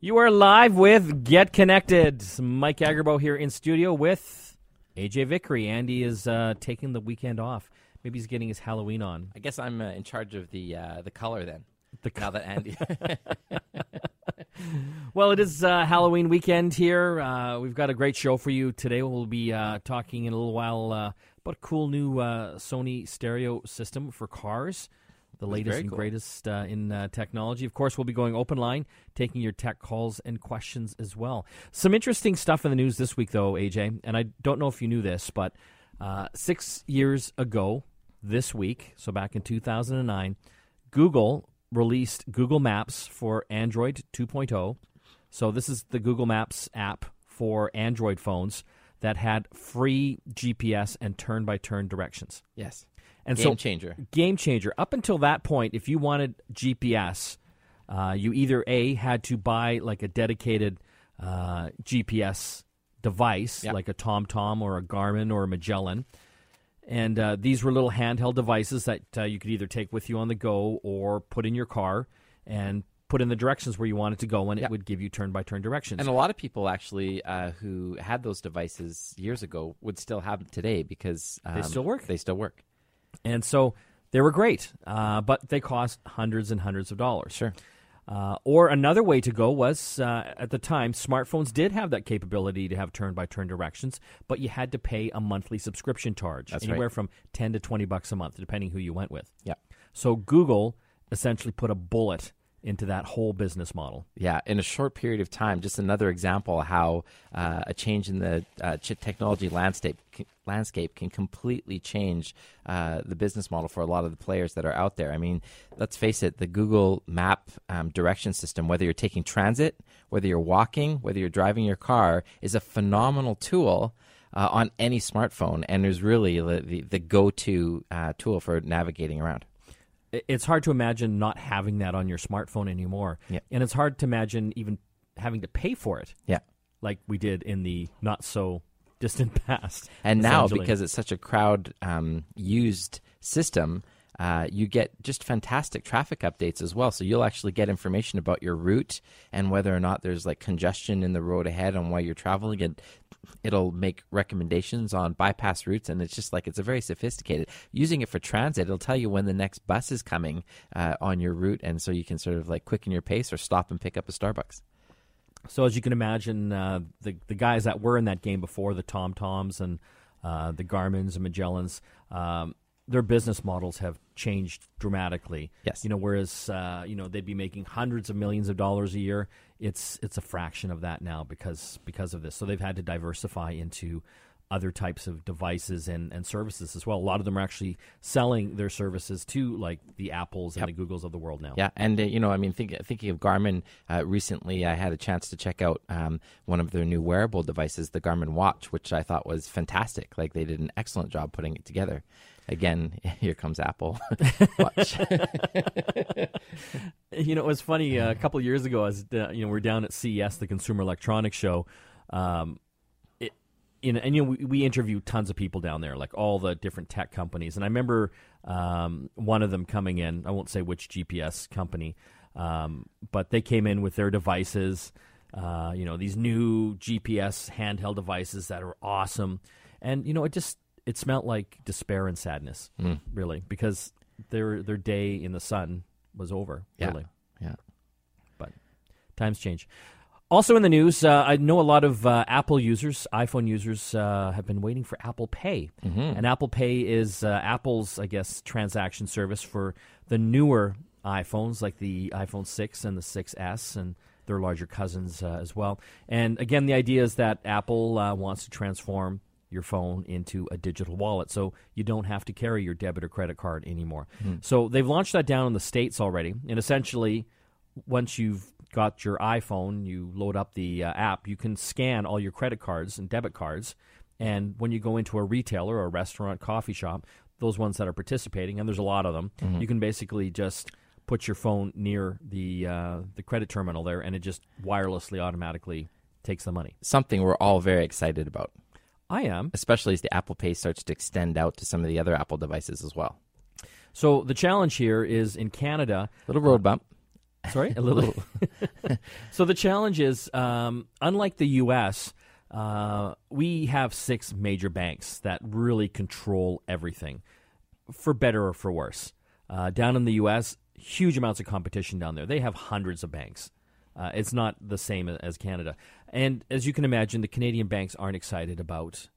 You are live with Get Connected. Mike Agerbo here in studio with AJ Vickery. Andy is uh, taking the weekend off. Maybe he's getting his Halloween on. I guess I'm uh, in charge of the uh, the color then. The now that Andy. well, it is uh, Halloween weekend here. Uh, we've got a great show for you today. We'll be uh, talking in a little while uh, about a cool new uh, Sony stereo system for cars. The latest and cool. greatest uh, in uh, technology. Of course, we'll be going open line, taking your tech calls and questions as well. Some interesting stuff in the news this week, though, AJ. And I don't know if you knew this, but uh, six years ago this week, so back in 2009, Google released Google Maps for Android 2.0. So this is the Google Maps app for Android phones that had free GPS and turn-by-turn directions. yes. And Game so changer. game changer. Up until that point, if you wanted GPS, uh, you either a had to buy like a dedicated uh, GPS device, Yeah. like a TomTom or a Garmin or a Magellan, and uh, these were little handheld devices that uh, you could either take with you on the go or put in your car and put in the directions where you wanted to go, and Yeah. it would give you turn-by-turn directions. And a lot of people actually uh, who had those devices years ago would still have them today because um, still work. They still work. And so they were great, uh, but they cost hundreds and hundreds of dollars. Sure. Uh, or another way to go was uh, at the time, smartphones did have that capability to have turn by turn directions, but you had to pay a monthly subscription charge, That's anywhere right. from 10 to 20 bucks a month, depending who you went with. Yeah. So Google essentially put a bullet into that whole business model. Yeah, in a short period of time, just another example how uh, a change in the uh, technology landscape can, landscape can completely change uh, the business model for a lot of the players that are out there. I mean, let's face it, the Google Map um, direction system, whether you're taking transit, whether you're walking, whether you're driving your car, is a phenomenal tool. Uh, on any smartphone, and is really the, the, the go-to uh, tool for navigating around. It's hard to imagine not having that on your smartphone anymore. Yeah. And it's hard to imagine even having to pay for it Yeah. like we did in the not so distant past. And now, because it's such a crowd um, used system, uh, you get just fantastic traffic updates as well. So you'll actually get information about your route and whether or not there's like congestion in the road ahead on why you're traveling. And it'll make recommendations on bypass routes. And it's just like it's a very sophisticated. Using it for transit, it'll tell you when the next bus is coming uh, on your route. And so you can sort of like quicken your pace or stop and pick up a Starbucks. So as you can imagine, uh, the the guys that were in that game before, the Tom Toms and uh, the Garmins and Magellans, um, their business models have changed dramatically. Yes. You know, whereas uh, you know they'd be making hundreds of millions of dollars a year, it's it's a fraction of that now because because of this. So they've had to diversify into other types of devices and, and services as well. A lot of them are actually selling their services to like the Apples and Yep. the Googles of the world now. Yeah, and uh, you know, I mean, think, thinking of Garmin, uh, recently I had a chance to check out um, one of their new wearable devices, the Garmin Watch, which I thought was fantastic. Like they did an excellent job putting it together. Again, here comes Apple Watch. You know, it was funny. Uh, a couple of years ago, as uh, you know, we are down at CES, the Consumer Electronics Show. Um, you know, and you know, we, we interviewed tons of people down there, like all the different tech companies. And I remember um, one of them coming in. I won't say which GPS company, um, but they came in with their devices. Uh, you know, these new GPS handheld devices that are awesome. And you know, it just it smelt like despair and sadness, Mm. really, because their their day in the sun was over. Yeah. Really, yeah. But times change. Also in the news, uh, I know a lot of uh, Apple users, iPhone users, uh, have been waiting for Apple Pay. Mhm. And Apple Pay is uh, Apple's, I guess, transaction service for the newer iPhones, like the iPhone 6 and the 6S, and their larger cousins uh, as well. And again, the idea is that Apple uh, wants to transform your phone into a digital wallet, so you don't have to carry your debit or credit card anymore. So they've launched that down in the states already, and essentially, once you've got your iPhone, you load up the uh, app, you can scan all your credit cards and debit cards. And when you go into a retailer or a restaurant, coffee shop, those ones that are participating, and there's a lot of them, you can basically just put your phone near the uh, the credit terminal there, and it just wirelessly automatically takes the money. Something we're all very excited about, I am. especially as the Apple Pay starts to extend out to some of the other Apple devices as well. So the challenge here is in Canada, Little road bump. Sorry, a little. so the challenge is, um, unlike the U.S., uh, we have six major banks that really control everything, for better or for worse. Uh, down in the U.S., huge amounts of competition down there. They have hundreds of banks. Uh, it's not the same as Canada. And as you can imagine, the Canadian banks aren't excited about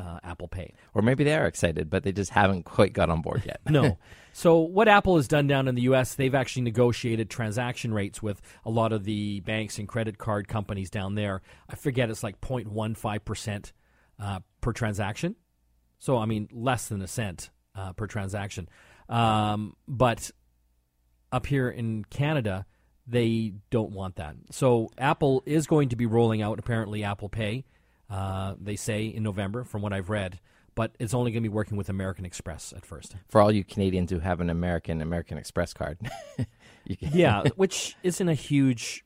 uh, Apple Pay. Or maybe they are excited, but they just haven't quite got on board yet. no. So, what Apple has done down in the U.S., they've actually negotiated transaction rates with a lot of the banks and credit card companies down there. I forget it's like 0.15% uh, per transaction. So, I mean, less than a cent uh, per transaction. Um, but up here in Canada, they don't want that. So Apple is going to be rolling out apparently Apple Pay. Uh, they say in November, from what I've read, but it's only going to be working with American Express at first. For all you Canadians who have an American American Express card, yeah, which isn't a huge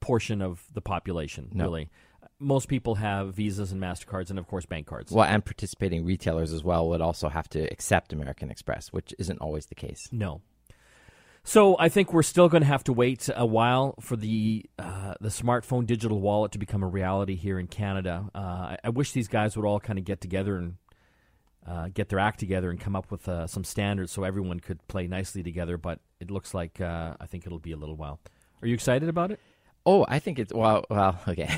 portion of the population, no. really. Most people have visas and Mastercards, and of course, bank cards. Well, and participating retailers as well would also have to accept American Express, which isn't always the case. No, so I think we're still going to have to wait a while for the uh, the smartphone digital wallet to become a reality here in Canada. Uh, I, I, wish these guys would all kind of get together and uh, get their act together and come up with uh, some standards so everyone could play nicely together. But it looks like uh, I think it'll be a little while. Are you excited about it? Oh, I think it's well. Well, okay.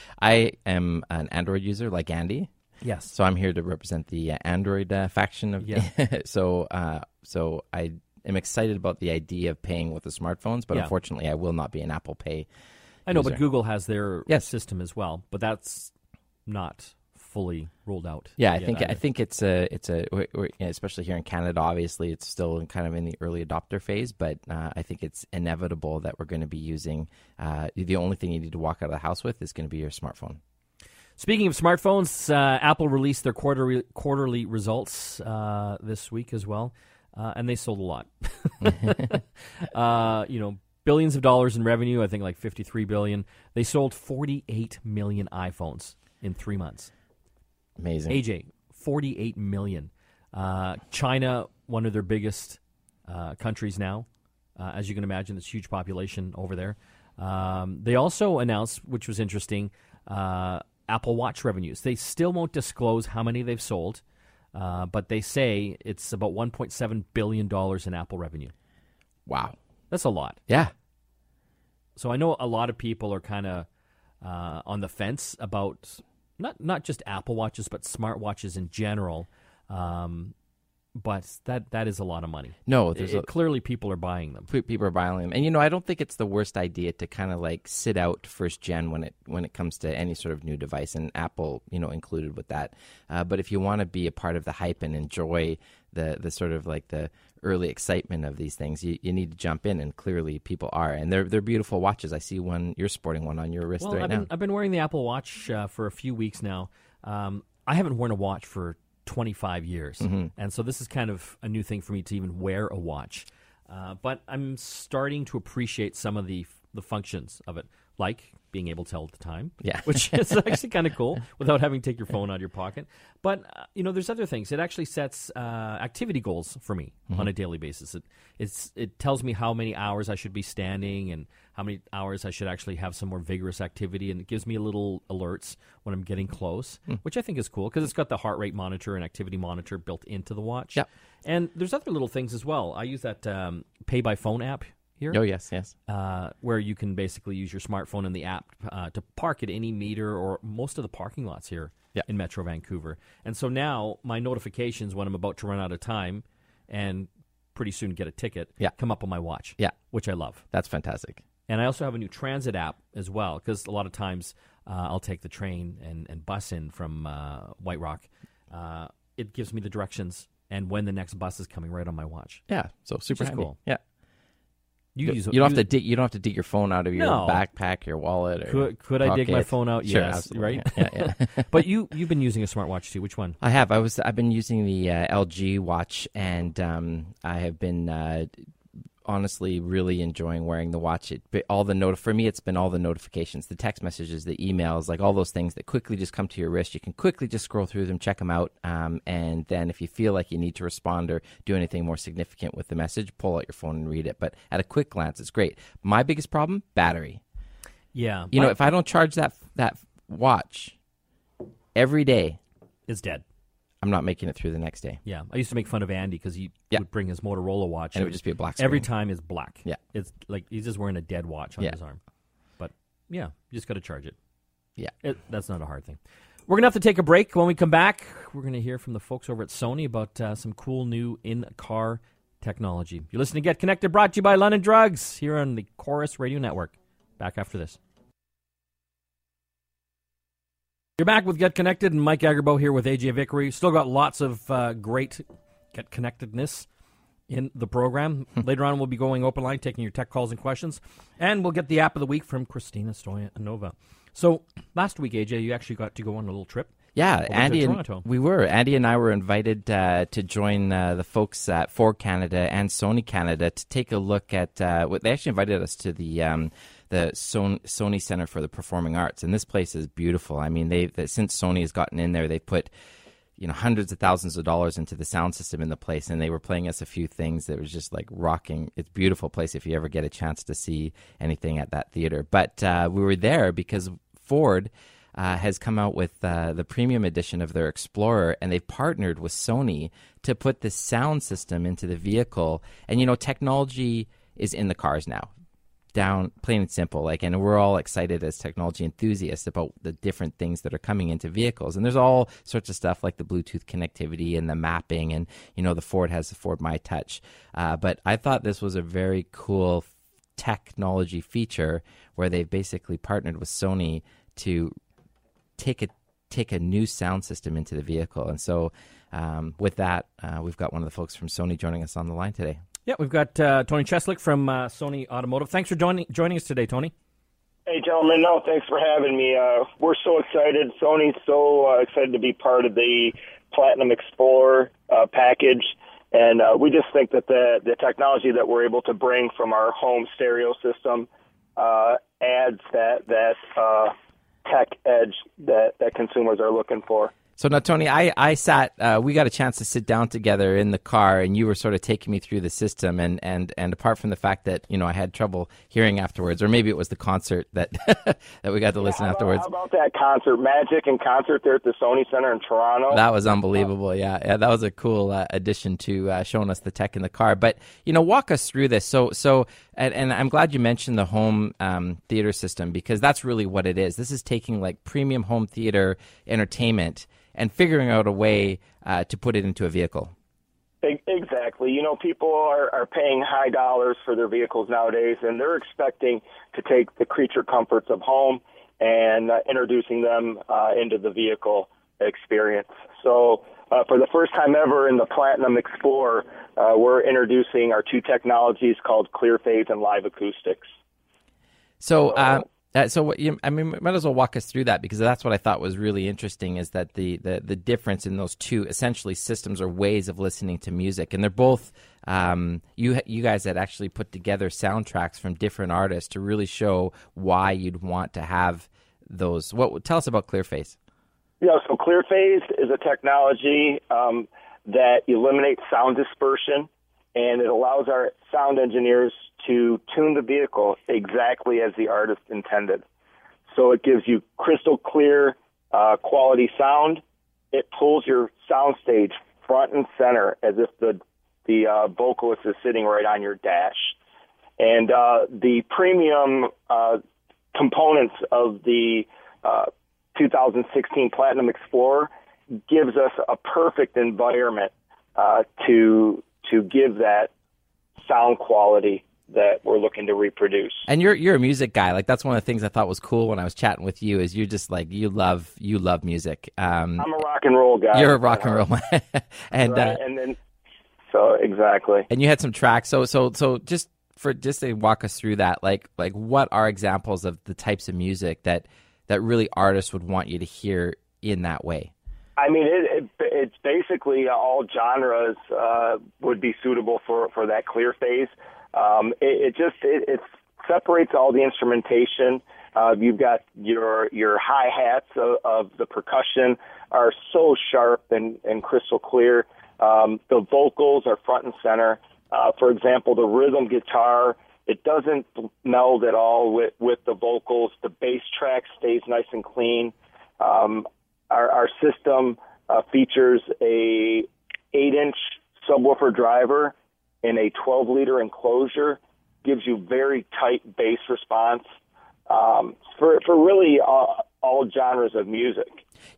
I am an Android user like Andy. Yes. So I'm here to represent the uh, Android faction of. Yeah. so so I am excited about the idea of paying with the smartphones, but yeah. unfortunately, I will not be an Apple Pay. I know, user. but Google has their yes. system as well, but that's not fully rolled out. Yeah, I think either. I think it's a it's a especially here in Canada. Obviously, it's still kind of in the early adopter phase, but uh, I think it's inevitable that we're going to be using. Uh, the only thing you need to walk out of the house with is going to be your smartphone. Speaking of smartphones, uh, Apple released their quarterly quarterly results uh, this week as well uh, and they sold a lot. uh, you know, billions of dollars in revenue. I think like fifty-three billion. They sold forty-eight million iPhones in three months. Amazing. AJ, forty-eight million. Uh, China, one of their biggest uh, countries now, uh, as you can imagine, this huge population over there. Um, they also announced, which was interesting, uh, Apple Watch revenues. They still won't disclose how many they've sold. Uh, but they say it's about 1.7 billion dollars in Apple revenue. Wow, that's a lot. Yeah. So I know a lot of people are kind of uh, on the fence about not not just Apple watches, but smartwatches in general. Um, but that that is a lot of money. No, there's it, a, clearly people are buying them. People are buying them, and you know I don't think it's the worst idea to kind of like sit out first gen when it when it comes to any sort of new device, and Apple you know included with that. Uh, but if you want to be a part of the hype and enjoy the the sort of like the early excitement of these things, you, you need to jump in, and clearly people are, and they're they're beautiful watches. I see one you're sporting one on your wrist well, right I've now. Been, I've been wearing the Apple Watch uh, for a few weeks now. Um, I haven't worn a watch for 25 years. Mm-hmm. And so this is kind of a new thing for me to even wear a watch. Uh, but I'm starting to appreciate some of the the functions of it, like being able to tell at the time, yeah, which is actually kind of cool without having to take your phone out of your pocket. But uh, you know, there's other things. It actually sets uh, activity goals for me mm-hmm. on a daily basis. It it's it tells me how many hours I should be standing and how many hours I should actually have some more vigorous activity, and it gives me a little alerts when I'm getting close, mm. which I think is cool because it's got the heart rate monitor and activity monitor built into the watch. Yeah, and there's other little things as well. I use that um, Pay by Phone app here. Oh yes, yes. Uh, where you can basically use your smartphone and the app uh, to park at any meter or most of the parking lots here in Metro Vancouver. And so now my notifications when I'm about to run out of time and pretty soon get a ticket yeah. come up on my watch. Yeah, which I love. That's fantastic. And I also have a new transit app as well because a lot of times uh, I'll take the train and, and bus in from uh, White Rock. Uh, it gives me the directions and when the next bus is coming right on my watch. Yeah, so super cool. Yeah. You, use, you don't have to dig. You don't have to dig your phone out of your no. backpack, your wallet. Or could could I dig my phone out? Sure, yes, absolutely. right. Yeah, yeah. but you you've been using a smartwatch too. Which one? I have. I was. I've been using the uh, LG watch, and um, I have been uh, honestly really enjoying wearing the watch. It all the note for me, it's been all the notifications, the text messages, the emails, like all those things that quickly just come to your wrist. You can quickly just scroll through them, check them out, um, and then if you feel like you need to respond or do anything more significant with the message, pull out your phone and read it. But at a quick glance, it's great. My biggest problem: battery. Yeah, you know, if I don't charge that that watch every day, it's dead. I'm not making it through the next day. Yeah, I used to make fun of Andy because he Yeah. would bring his Motorola watch, And it would just be a black every time is black. Yeah. it's like he's just wearing a dead watch on Yeah. his arm. But yeah, you just got to charge it. Yeah. It, that's not a hard thing. We're gonna have to take a break. When we come back, we're gonna hear from the folks over at Sony about uh, some cool new in-car technology. You're listening to Get Connected, brought to you by London Drugs here on the Corus Radio Network. Back after this. You're back with Get Connected and Mike Agerbo here with AJ Vickery. Still got lots of uh, great Get Connectedness in the program. Later on, we'll be going open line, taking your tech calls and questions, and we'll get the app of the week from Christina Stoyanova. So last week, AJ, you actually got to go on a little trip. Yeah, Andy and we were. Andy and I were invited uh, to join uh, the folks at Ford Canada and Sony Canada to take a look at. Uh, what they actually invited us to the um, the Son- Sony Center for the Performing Arts, and this place is beautiful. I mean, they since Sony has gotten in there, they've put you know hundreds of thousands of dollars into the sound system in the place, and they were playing us a few things that was just like rocking. It's beautiful place if you ever get a chance to see anything at that theater. But uh, we were there because Ford uh, has come out with uh, the premium edition of their Explorer, and they've partnered with Sony to put this sound system into the vehicle. And you know, technology is in the cars now, down plain and simple. Like, and we're all excited as technology enthusiasts about the different things that are coming into vehicles. And there's all sorts of stuff like the Bluetooth connectivity and the mapping, and you know, the Ford has the Ford My Touch. Uh, but I thought this was a very cool technology feature where they've basically partnered with Sony to take a take a new sound system into the vehicle. And so, um, with that, uh, we've got one of the folks from Sony joining us on the line today. Yeah, we've got uh, Tony Cheslick from uh, Sony Automotive. Thanks for joining joining us today, Tony. Hey, gentlemen. No, thanks for having me. Uh, we're so excited. Sony's so uh, excited to be part of the Platinum Explorer uh, package. And uh, we just think that the, the technology that we're able to bring from our home stereo system adds that, that tech edge that, that consumers are looking for. So now, Tony, I I sat. Uh, we got a chance to sit down together in the car, and you were sort of taking me through the system. And and and apart from the fact that you know I had trouble hearing afterwards, or maybe it was the concert that that we got to listen How about, afterwards. how about that concert, Magic and concert there at the Sony Center in Toronto? That was unbelievable. Yeah, yeah, that was a cool uh, addition to uh, showing us the tech in the car. But you know, walk us through this. So, so, and, and I'm glad you mentioned the home um, theater system because that's really what it is. This is taking like premium home theater entertainment and figuring out a way uh, to put it into a vehicle. Exactly. You know, people are, are paying high dollars for their vehicles nowadays, and they're expecting to take the creature comforts of home and uh, introducing them uh, into the vehicle experience. So, uh, for the first time ever in the Platinum Explorer, uh, we're introducing our two technologies called Clear Phase and Live Acoustics. So, uh, so what you, I mean, might as well walk us through that because that's what I thought was really interesting is that the, the, the difference in those two essentially systems or ways of listening to music, and they're both um, you you guys had actually put together soundtracks from different artists to really show why you'd want to have those. What tell us about Clear Phase? Yeah, so clear phase is a technology um, that eliminates sound dispersion and it allows our sound engineers to tune the vehicle exactly as the artist intended. So it gives you crystal clear uh, quality sound. It pulls your soundstage front and center as if the the uh, vocalist is sitting right on your dash. And uh, the premium uh, components of the uh, 2016 Platinum Explorer gives us a perfect environment uh, to to give that sound quality that we're looking to reproduce. And you're you're a music guy. Like that's one of the things I thought was cool when I was chatting with you. Is you're just like you love you love music. Um, I'm a rock and roll guy. you're a rock and roll, and Right? uh, and then so exactly. and you had some tracks. So so so just for just to walk us through that, like like what are examples of the types of music that that really artists would want you to hear in that way? I mean, it, it it's basically all genres uh, would be suitable for for that clear phase. Um, it, it just it, it separates all the instrumentation. Uh, you've got your your hi hats of, of the percussion are so sharp and, and crystal clear. Um, the vocals are front and center. Uh, for example, the rhythm guitar it doesn't meld at all with with the vocals. The bass track stays nice and clean. Um, our, our system uh, features a eight inch subwoofer driver in a 12 liter enclosure. Gives you very tight bass response um, for for really all, all, genres of music.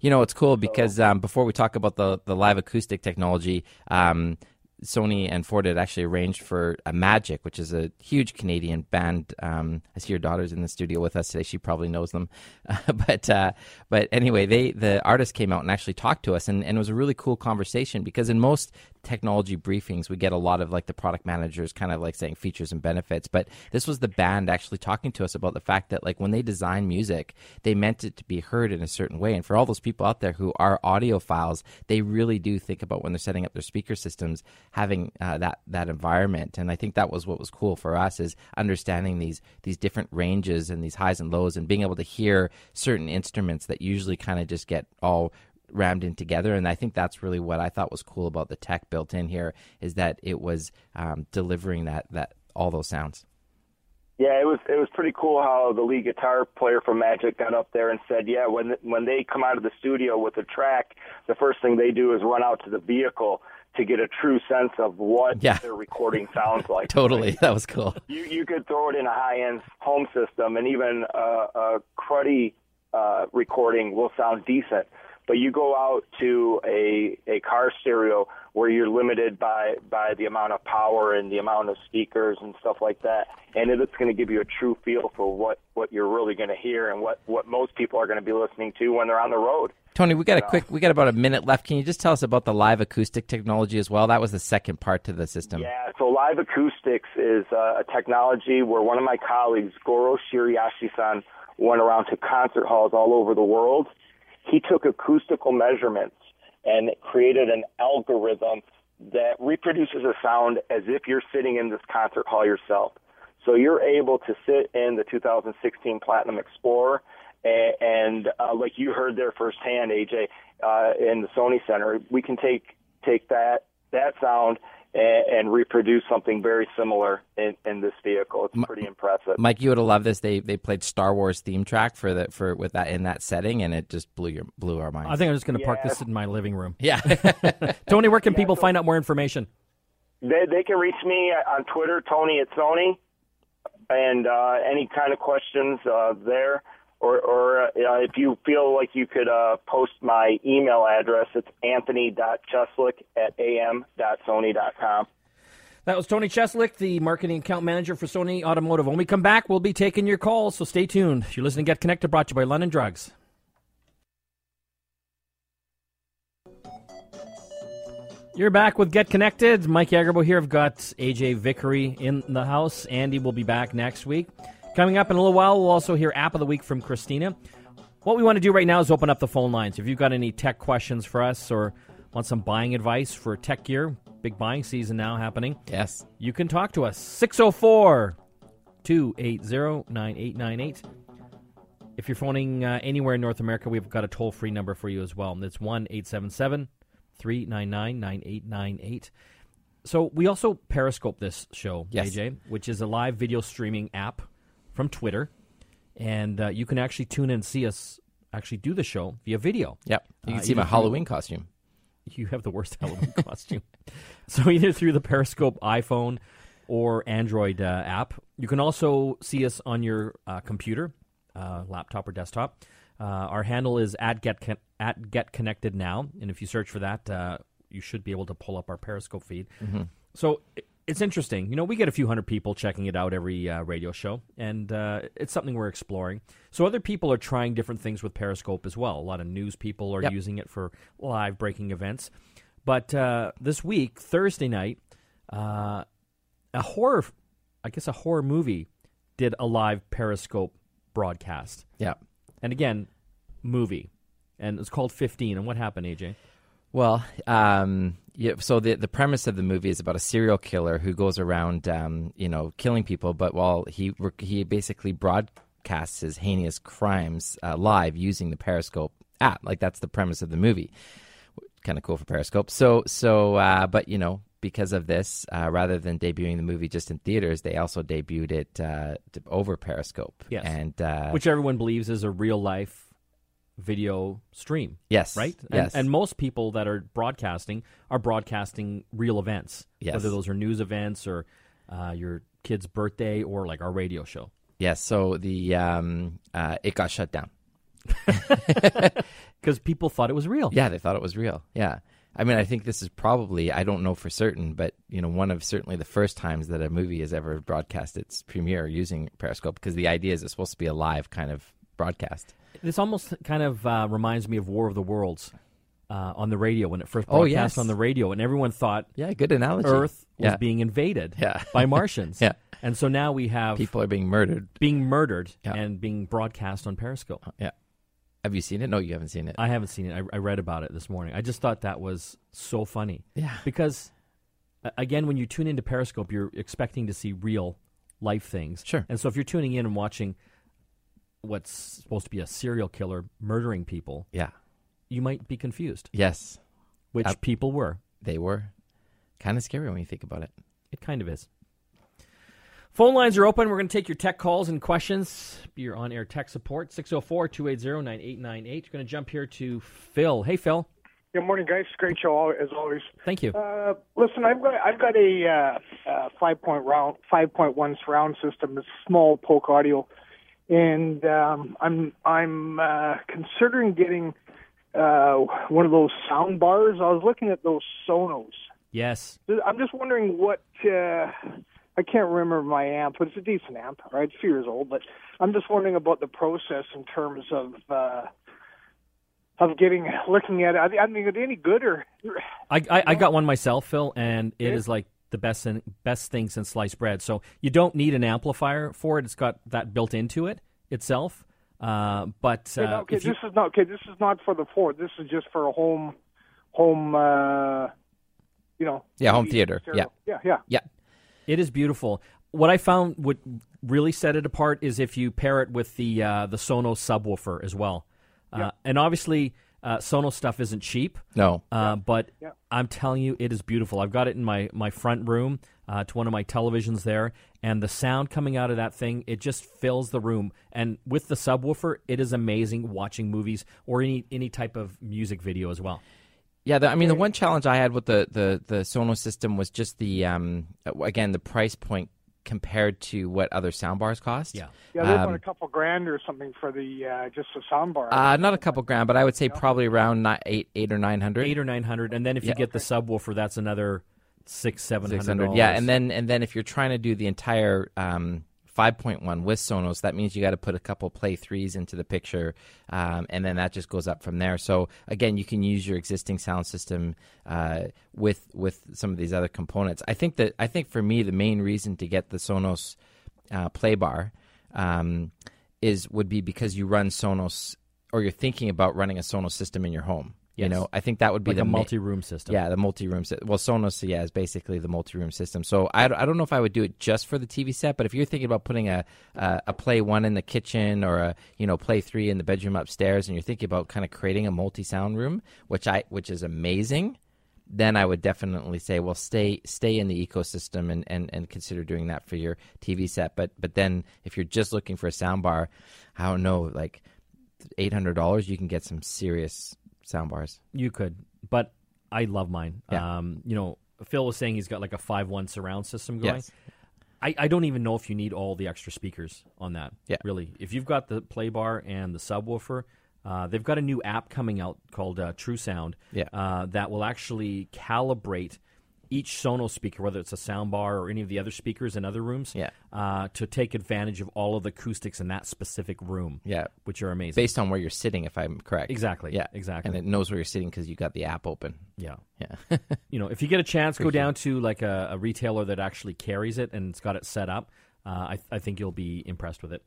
You know, it's cool because um, before we talk about the the live acoustic technology. Um, Sony and Ford had actually arranged for a Magic, which is a huge Canadian band. Um, I see your daughter's in the studio with us today; she probably knows them. Uh, but uh, but anyway, they the artist came out and actually talked to us, and, and it was a really cool conversation because in most technology briefings, we get a lot of like the product managers kind of like saying features and benefits. But this was the band actually talking to us about the fact that like when they design music, they meant it to be heard in a certain way. And for all those people out there who are audiophiles, they really do think about when they're setting up their speaker systems having uh, that that environment. And I think that was what was cool for us is understanding these these different ranges and these highs and lows and being able to hear certain instruments that usually kind of just get all rammed in together. And I think that's really what I thought was cool about the tech built in here is that it was um, delivering that that all those sounds. Yeah, it was it was pretty cool how the lead guitar player from Magic got up there and said, "Yeah, when when they come out of the studio with a track, the first thing they do is run out to the vehicle to get a true sense of what yeah. their recording sounds like." totally, that was cool. You you could throw it in a high end home system, and even a, a cruddy uh, recording will sound decent. But you go out to a a car stereo where you're limited by by the amount of power and the amount of speakers and stuff like that, and it's going to give you a true feel for what what you're really going to hear and what what most people are going to be listening to when they're on the road. Tony, we got a quick, we got about a minute left. Can you just tell us about the live acoustic technology as well? That was the second part to the system. Yeah, so live acoustics is uh, a technology where one of my colleagues, Goro Shiraishi-san, went around to concert halls all over the world he took acoustical measurements and created an algorithm that reproduces a sound as if you're sitting in this concert hall yourself. So you're able to sit in the 2016 Platinum Explorer and, and uh, like you heard there firsthand, AJ, uh, in the Sony Center, we can take take that that sound and, and reproduce something very similar in, in this vehicle. It's pretty impressive. Mike, you would have loved this. They they played Star Wars theme track for the for with that in that setting, and it just blew your blew our minds. I think I'm just going to yeah. park this in my living room. Yeah, Tony, where can yeah, people so find out more information? They they can reach me on Twitter, Tony at Sony, and uh, any kind of questions uh, there or, or uh, if you feel like you could uh, post my email address, it's anthony.cheslick at am.sony.com. That was Tony Cheslick, the marketing account manager for Sony Automotive. When we come back, we'll be taking your calls, so stay tuned. You're listening to Get Connected, brought to you by London Drugs. You're back with Get Connected. Mike Agerbo here. I've got AJ Vickery in the house. Andy will be back next week. Coming up in a little while, we'll also hear App of the Week from Christina. What we want to do right now is open up the phone lines. If you've got any tech questions for us or want some buying advice for tech gear, big buying season now happening. Yes. You can talk to us. 604 280 9898. If you're phoning uh, anywhere in North America, we've got a toll free number for you as well. It's 1 877 399 9898. So we also Periscope this show, yes. AJ, which is a live video streaming app from Twitter, and uh, you can actually tune in and see us actually do the show via video. Yep, you can uh, see my Halloween costume. You have the worst Halloween costume. So either through the Periscope iPhone or Android uh, app, you can also see us on your uh, computer, uh, laptop or desktop. Uh, our handle is at get con- at get connected now, and if you search for that, you should be able to pull up our Periscope feed. Mm-hmm. So it's interesting. You know, we get a few hundred people checking it out every uh, radio show, and uh, it's something we're exploring. So other people are trying different things with Periscope as well. A lot of news people are yep. using it for live breaking events. But uh, this week, Thursday night, uh, a horror, I guess a horror movie, did a live Periscope broadcast. Yeah. And again, movie, and it's called 15. And what happened, AJ? Well, um, yeah, so the the premise of the movie is about a serial killer who goes around, um, you know, killing people. But while he he basically broadcasts his heinous crimes uh, live using the Periscope app, like that's the premise of the movie. Kind of cool for Periscope. So so, uh, but you know, because of this, uh, rather than debuting the movie just in theaters, they also debuted it uh, over Periscope. Yes. and uh, which everyone believes is a real life video stream. yes, right? yes, And, and most people that are broadcasting are broadcasting real events, Yes. whether those are news events or uh, your kid's birthday or like our radio show. yes. So the um, uh, it got shut down. Because people thought it was real. Yeah, they thought it was real. Yeah. I mean, I think this is probably, I don't know for certain, but, you know, one of certainly the first times that a movie has ever broadcast its premiere using Periscope because the idea is it's supposed to be a live kind of broadcast. This almost kind of uh, reminds me of War of the Worlds uh, on the radio when it first Oh, broadcast yes. on the radio, and everyone thought Yeah, good analogy. Earth was Yeah. being invaded Yeah. by Martians. Yeah. And so now we have People are being murdered. being murdered Yeah. and being broadcast on Periscope. Yeah. Have you seen it? No, you haven't seen it. I haven't seen it. I, I read about it this morning. I just thought that was so funny. yeah. because uh, again when you tune into periscope you're expecting to see real life things Sure. and so if you're tuning in and watching what's supposed to be a serial killer murdering people Yeah. you might be confused Yes. which Ab- people were They were kind of scary when you think about it. it kind of is phone lines are open we're going to take your tech calls and questions be your on-air tech support 604-280-9898 you're going to jump here to phil hey phil Good morning, guys. Great show as always. thank you Uh, listen, I've got I've got a uh, uh, five point round five point one surround system. It's small Polk Audio, and um, I'm I'm uh, considering getting uh, one of those sound bars. I was looking at those Sonos. yes I'm just wondering what. Uh, I can't remember my amp, but it's a decent amp. Right, it's a few years old, but I'm just wondering about the process in terms of. Uh, of getting looking at it, I I mean, are they any good or I, I, I got one myself, Phil, and it Yeah. is like the best thing, best thing since sliced bread. So you don't need an amplifier for it; it's got that built into it itself. Uh, but uh, Okay, no, okay, if you, this is not okay. This is not for the Ford. This is just for a home, home. Uh, you know. Yeah, home theater. stereo. yeah, yeah. Yeah. it is beautiful. What I found would really set it apart is if you pair it with the uh, the Sonos subwoofer as well. Uh, And obviously, uh, Sonos stuff isn't cheap. No. Uh, but Yeah. I'm telling you, it is beautiful. I've got it in my, my front room uh, to one of my televisions there, and the sound coming out of that thing, it just fills the room. And with the subwoofer, it is amazing watching movies or any any type of music video as well. Yeah, the, I mean, the one challenge I had with the, the, the Sonos system was just the, um, again, the price point compared to what other soundbars cost. Yeah. Yeah, they're Um, about a couple grand or something for the uh, just the soundbar. Uh, not a couple grand, but I would say probably around ni- eight, eight or nine hundred. Eight or nine hundred, and then if you Yeah. get the subwoofer, that's another six seven Six hundred. hundred, yeah, and then and then if you're trying to do the entire um, five point one with Sonos, that means you got to put a couple Play threes into the picture, um, and then that just goes up from there. So again, you can use your existing sound system uh, with with some of these other components. I think that I think for me the main reason to get the Sonos uh, Play Bar um, is would be because you run Sonos or you're thinking about running a Sonos system in your home. You know, I think that would be like the a multi-room system. yeah, the multi-room. sy- Well, Sonos, yeah, is basically the multi-room system. So I, I don't know if I would do it just for the TV set, but if you're thinking about putting a a, a Play One in the kitchen or a you know Play Three in the bedroom upstairs, and you're thinking about kind of creating a multi-sound room, which I which is amazing, then I would definitely say, well, stay stay in the ecosystem and, and, and consider doing that for your TV set. But but then if you're just looking for a sound bar, I don't know, like eight hundred dollars, you can get some serious sound bars. You could, but I love mine. Yeah. Um, you know, Phil was saying he's got like a five one surround system going. Yes. I, I don't even know if you need all the extra speakers on that. Yeah. Really. If you've got the play bar and the subwoofer, uh, they've got a new app coming out called uh, True Sound Yeah. uh, that will actually calibrate each Sonos speaker, whether it's a soundbar or any of the other speakers in other rooms, Yeah. uh, to take advantage of all of the acoustics in that specific room, Yeah. which are amazing. Based on where you're sitting, if I'm correct. exactly. Yeah, Exactly. And it knows where you're sitting because you got the app open. yeah. Yeah. you know, if you get a chance, go down to like a, a retailer that actually carries it and it's got it set up. Uh, I, I think you'll be impressed with it.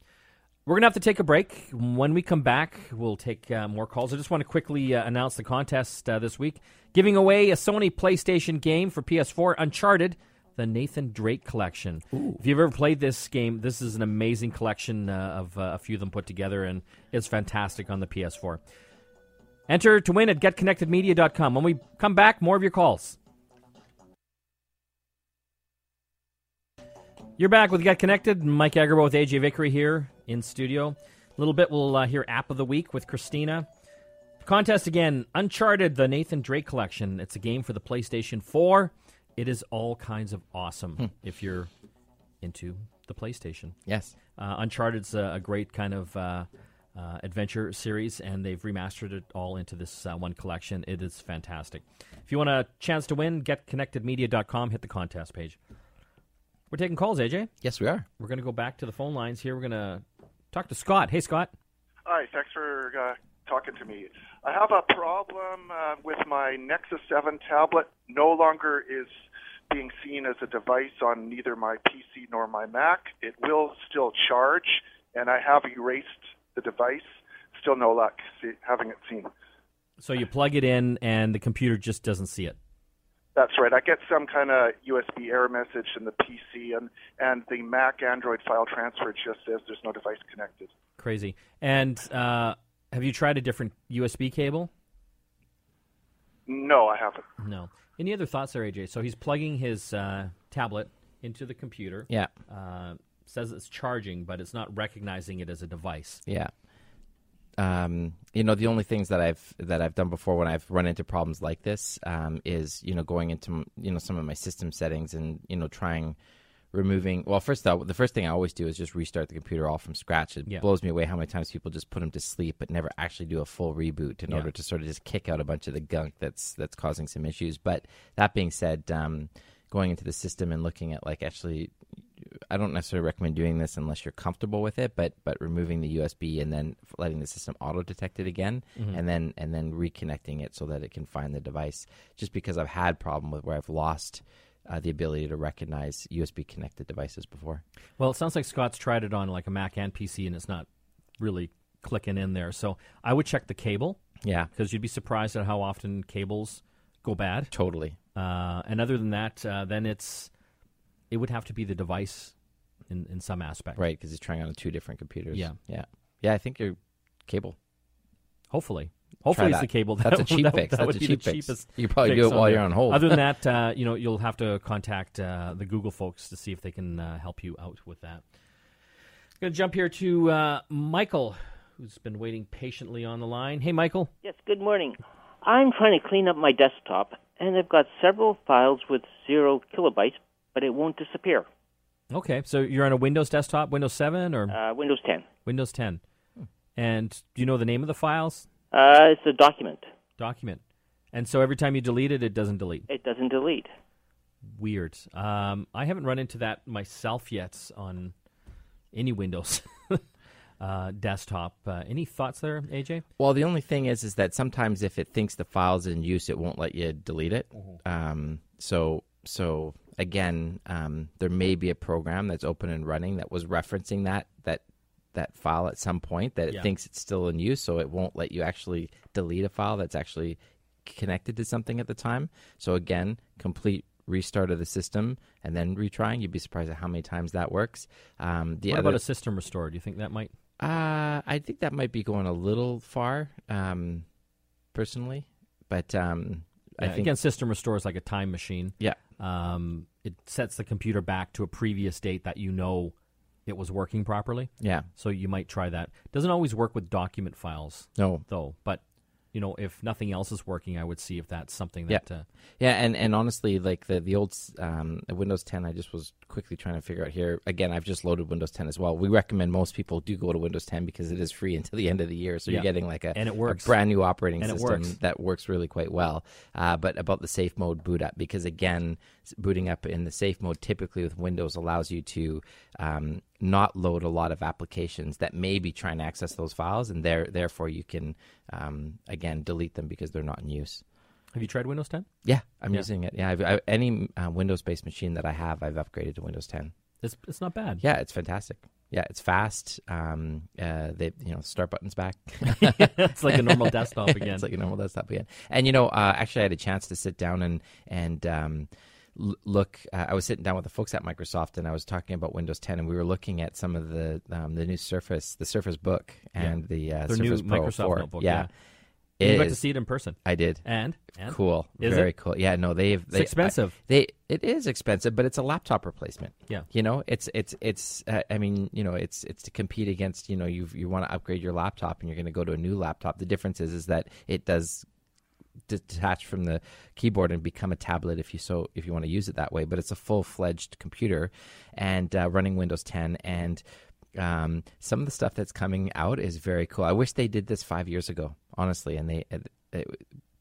We're going to have to take a break. When we come back, we'll take uh, more calls. I just want to quickly uh, announce the contest uh, this week giving away a Sony PlayStation game for PS4, Uncharted, the Nathan Drake collection. Ooh. If you've ever played this game, this is an amazing collection uh, of uh, a few of them put together, and it's fantastic on the PS4. Enter to win at getconnectedmedia.com. When we come back, more of your calls. You're back with Get Connected. Mike Agerbo with AJ Vickery here in studio. A little bit, we'll uh, hear App of the Week with Christina. Contest again Uncharted, the Nathan Drake collection. It's a game for the PlayStation 4. It is all kinds of awesome Hmm. if you're into the PlayStation. Yes. Uh, Uncharted's a, a great kind of uh, uh, adventure series, and they've remastered it all into this uh, one collection. It is fantastic. If you want a chance to win, getconnectedmedia.com, hit the contest page. We're taking calls, AJ. Yes, we are. We're going to go back to the phone lines here. We're going to talk to Scott. Hey, Scott. Hi, thanks for uh, talking to me. I have a problem uh, with my Nexus 7 tablet. No longer is being seen as a device on neither my PC nor my Mac. It will still charge, and I have erased the device. Still no luck see, having it seen. So you plug it in, and the computer just doesn't see it. That's right. I get some kind of USB error message in the PC, and, and the Mac Android file transfer just says there's no device connected. Crazy. And uh, have you tried a different USB cable? No, I haven't. No. Any other thoughts there, AJ? So he's plugging his uh, tablet into the computer. Yeah. Uh, says it's charging, but it's not recognizing it as a device. Yeah. Um, you know, the only things that I've that I've done before when I've run into problems like this um, is you know going into you know some of my system settings and you know trying removing. Well, first though, the first thing I always do is just restart the computer all from scratch. It Yeah. blows me away how many times people just put them to sleep but never actually do a full reboot in Yeah. order to sort of just kick out a bunch of the gunk that's that's causing some issues. But that being said, um, going into the system and looking at like actually I don't necessarily recommend doing this unless you're comfortable with it, but but removing the USB and then letting the system auto detect it again, and then and then reconnecting it so that it can find the device. Just because I've had problem with where I've lost uh, the ability to recognize USB connected devices before. Well, it sounds like Scott's tried it on like a Mac and PC, and it's not really clicking in there. So I would check the cable Yeah, because you'd be surprised at how often cables go bad. totally. Uh, and other than that, uh, then it's it would have to be the device in, in some aspect. Right, because it's trying on two different computers. Yeah. yeah, yeah. I think your cable. Hopefully. Hopefully, it's the cable. That's that, a cheap that, fix. That That's would a be cheap the fix. cheapest. You probably do it while you're on hold. Other than that, uh, you know, you'll have to contact uh, the Google folks to see if they can uh, help you out with that. I'm Going to jump here to uh, Michael, who's been waiting patiently on the line. Hey, Michael. Yes, good morning. I'm trying to clean up my desktop, and I've got several files with zero kilobytes, but it won't disappear. Okay, so you're on a Windows desktop, Windows 7 or Uh, Windows 10. Windows 10. And do you know the name of the files? Uh, it's a document. Document. And so every time you delete it, it doesn't delete. It doesn't delete. Weird. Um, I haven't run into that myself yet on any Windows uh, desktop. Uh, any thoughts there, AJ? Well, the only thing is, is that sometimes if it thinks the file's in use, it won't let you delete it. Mm-hmm. Um, so, so again, um, there may be a program that's open and running that was referencing that that that file at some point that it Yeah. thinks it's still in use, so it won't let you actually delete a file that's actually connected to something at the time. So again, complete restart of the system and then retrying. You'd be surprised at how many times that works. Um, the what other, about a system restore? Do you think that might? uh, I think that might be going a little far, um, personally. But um, I think again, system restore is like a time machine. yeah, Um, it sets the computer back to a previous date that you know it was working properly. yeah, So you might try that. Doesn't always work with document files no, though. But you know, if nothing else is working, I would see if that's something Yeah. that. Uh, yeah, and, and honestly, like the the old um, Windows 10, I just was quickly trying to figure out here. Again, I've just loaded Windows 10 as well. We recommend most people do go to Windows 10 because it is free until the end of the year, so Yeah. you're getting like a, And it a works. brand new operating And system works. that works really quite well. Uh, but about the safe mode boot up, because again, booting up in the safe mode typically with Windows allows you to um, not load a lot of applications that may be trying to access those files, and there therefore you can um, again delete them because they're not in use. have you tried Windows 10? Yeah, I'm Yeah. using it. Yeah, I've, I, any uh, Windows-based machine that I have, I've upgraded to Windows 10. It's it's not bad. Yeah, it's fantastic. yeah, it's fast. Um, uh, they you know start buttons back. it's like a normal desktop again. it's like a normal desktop again. And you know, uh, actually, I had a chance to sit down and and um, look. Uh, I was sitting down with the folks at Microsoft, and I was talking about Windows 10, and we were looking at some of the um, the new Surface, the Surface Book, and the uh, Their Surface new Pro Microsoft 4. notebook, Yeah, yeah. It you got to see it in person. I did. And, and Cool, Is very it? cool. Yeah, no, they've It's expensive. I- they it is expensive, but it's a laptop replacement. Yeah. you know, it's it's it's. Uh, I mean, you know, it's it's to compete against. You know, you you want to upgrade your laptop, and you're going to go to a new laptop. The difference is is that it does detach from the keyboard and become a tablet if you so if you want to use it that way. But it's a full fledged computer, and uh, running Windows 10 and. Um, some of the stuff that's coming out is very cool. I wish they did this five years ago, honestly. And they, it, it,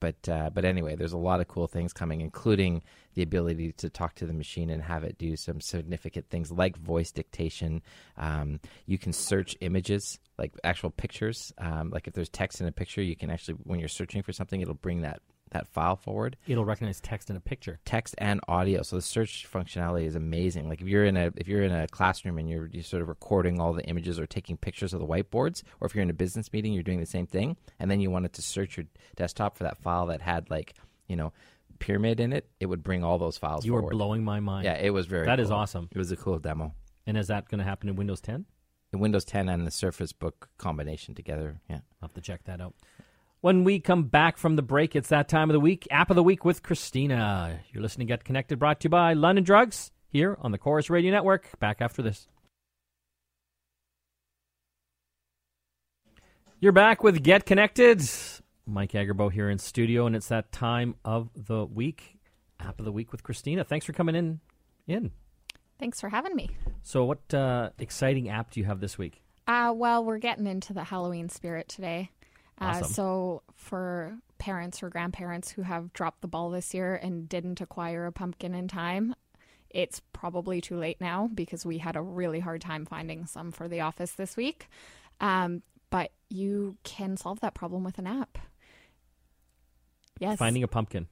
but uh, but anyway, there's a lot of cool things coming, including the ability to talk to the machine and have it do some significant things like voice dictation. Um, you can search images, like actual pictures. Um, like if there's text in a picture, you can actually, when you're searching for something, it'll bring that that file forward It'll recognize text in a picture. text and audio. So the search functionality is amazing. Like if you're in a if you're in a classroom and you're, you're sort of recording all the images or taking pictures of the whiteboards, or if you're in a business meeting, you're doing the same thing, and then you wanted to search your desktop for that file that had like you know pyramid in it, it would bring all those files. You are forward. blowing my mind. Yeah, it was very. That is cool. awesome. It was a cool demo. And is that going to happen in Windows 10? The Windows 10 and the Surface Book combination together. Yeah. I'll have to check that out. When we come back from the break, it's that time of the week, App of the Week with Christina. You're listening to Get Connected, brought to you by London Drugs, here on the Corus Radio Network. Back after this. You're back with Get Connected. Mike Agerbo here in studio, and it's that time of the week, App of the Week with Christina. Thanks for coming in. In. Thanks for having me. So, what uh, exciting app do you have this week? Uh, well, we're getting into the Halloween spirit today. Uh, so, for parents or grandparents who have dropped the ball this year and didn't acquire a pumpkin in time, it's probably too late now because we had a really hard time finding some for the office this week. Um, but you can solve that problem with an app. Yes. Finding a pumpkin.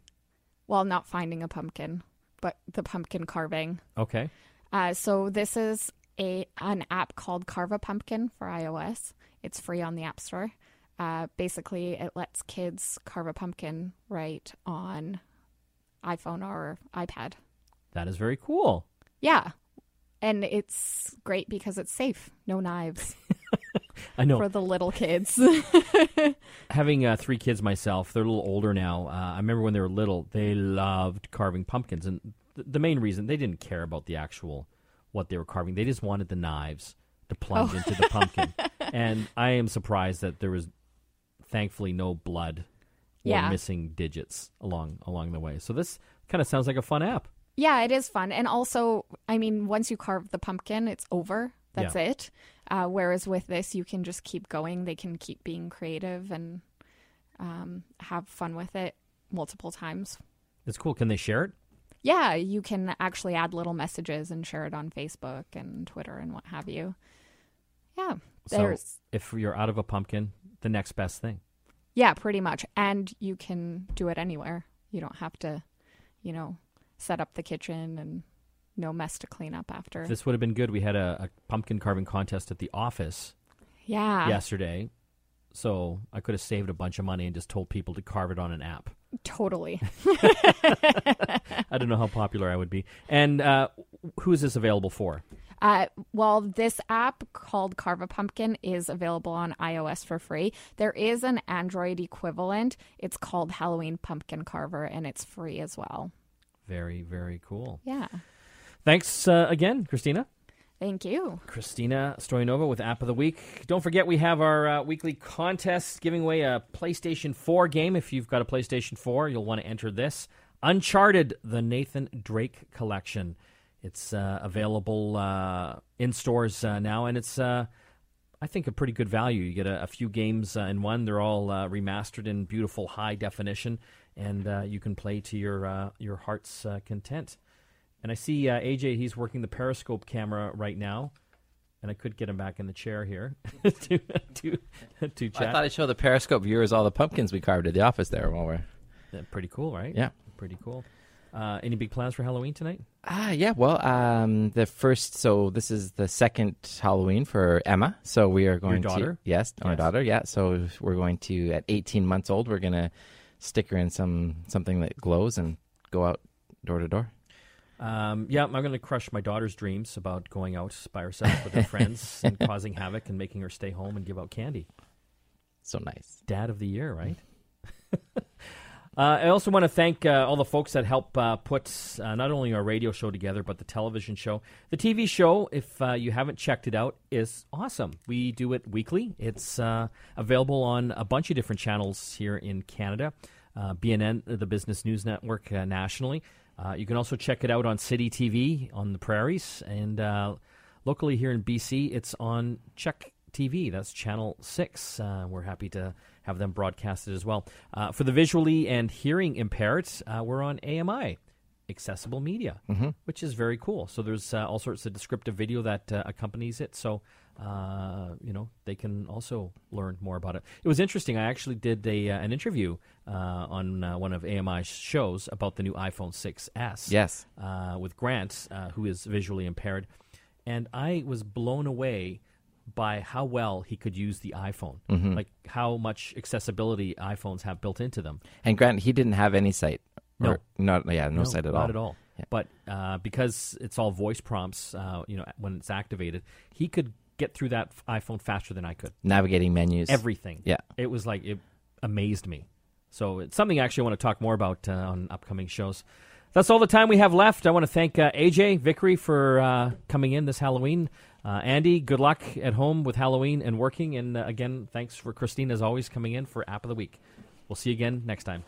well, not finding a pumpkin, but the pumpkin carving. Okay. Uh, so this is a an app called Carve a Pumpkin for iOS. It's free on the App Store. Uh, basically, it lets kids carve a pumpkin right on iPhone or iPad. That is very cool. Yeah, and it's great because it's safe. No knives I know. for the little kids. having uh, three kids myself, they're a little older now. Uh, I remember when they were little, they loved carving pumpkins, and th- the main reason they didn't care about the actual what they were carving. They just wanted the knives to plunge Oh. into the pumpkin. and I am surprised that there was, thankfully, no blood or Yeah. missing digits along along the way. So this kind of sounds like a fun app. Yeah, it is fun. And also, I mean, once you carve the pumpkin, it's over. That's Yeah. it. Uh, whereas with this, you can just keep going. They can keep being creative and um, have fun with it multiple times. It's cool. Can they share it? Yeah, you can actually add little messages and share it on Facebook and Twitter and what have you. Yeah, So there's if you're out of a pumpkin, the next best thing. Yeah, pretty much, and you can do it anywhere. You don't have to, you know, set up the kitchen and no mess to clean up after. This would have been good. We had a, a pumpkin carving contest at the office yeah, yesterday. So I could have saved a bunch of money and just told people to carve it on an app. totally. I don't know how popular I would be. And uh, who is this available for? Uh, well, this app called Carve a Pumpkin is available on iOS for free. There is an Android equivalent. It's called Halloween Pumpkin Carver, and it's free as well. Very, very cool. Yeah. Thanks uh, again, Christina. Thank you. Christina Stoyanova with App of the Week. Don't forget, we have our uh, weekly contest giving away a PlayStation 4 game. If you've got a PlayStation 4, you'll want to enter this Uncharted, the Nathan Drake collection. It's uh, available uh, in stores uh, now, and it's, uh, I think, a pretty good value. You get a, a few games uh, in one. They're all uh, remastered in beautiful high definition, and uh, you can play to your uh, your heart's uh, content. And I see uh, AJ; he's working the Periscope camera right now, and I could get him back in the chair here to to to I thought I'd show the Periscope viewers all the pumpkins we carved at the office there while we're. Yeah, pretty cool, right? Yeah. pretty cool. Uh, any big plans for Halloween tonight? Ah, yeah. Well, um, the first. So this is the second Halloween for Emma. So we are going daughter? to yes, my Yes. daughter. Yeah. So we're going to at 18 months old. We're gonna stick her in some something that glows and go out door to door. Um, yeah, I'm going to crush my daughter's dreams about going out by herself with her friends and causing havoc and making her stay home and give out candy. So nice. Dad of the year, right? Uh, I also want to thank uh, all the folks that help uh, put uh, not only our radio show together, but the television show. The TV show, if uh, you haven't checked it out, is awesome. We do it weekly. It's uh, available on a bunch of different channels here in Canada, BNN, the Business News Network, nationally. You can also check it out on City TV on the prairies, and locally here in BC, it's on CHEK TV. That's Channel 6. Uh, we're happy to have them broadcasted as well. Uh, for the visually and hearing impaired, uh, we're on AMI, Accessible Media, which is very cool. So there's uh, all sorts of descriptive video that uh, accompanies it. So, uh, you know, they can also learn more about it. It was interesting. I actually did a, uh, an interview uh, on uh, one of AMI's shows about the new iPhone 6S Yes. uh, with Grant, uh, who is visually impaired, and I was blown away by how well he could use the iPhone, like how much accessibility iPhones have built into them. And Grant, he didn't have any sight. No. Or not. Yeah. No, sight at all. Not at all. Yeah. But uh, because it's all voice prompts, uh, you know, when it's activated, he could get through that iPhone faster than I could. Navigating menus. Everything. Yeah. It was like it amazed me. So it's something I actually want to talk more about uh, on upcoming shows. That's all the time we have left. I want to thank uh, AJ Vickery for uh, coming in this Halloween. Uh, Andy, good luck at home with Halloween and working. And uh, again, thanks for Christine, as always, coming in for App of the Week. We'll see you again next time.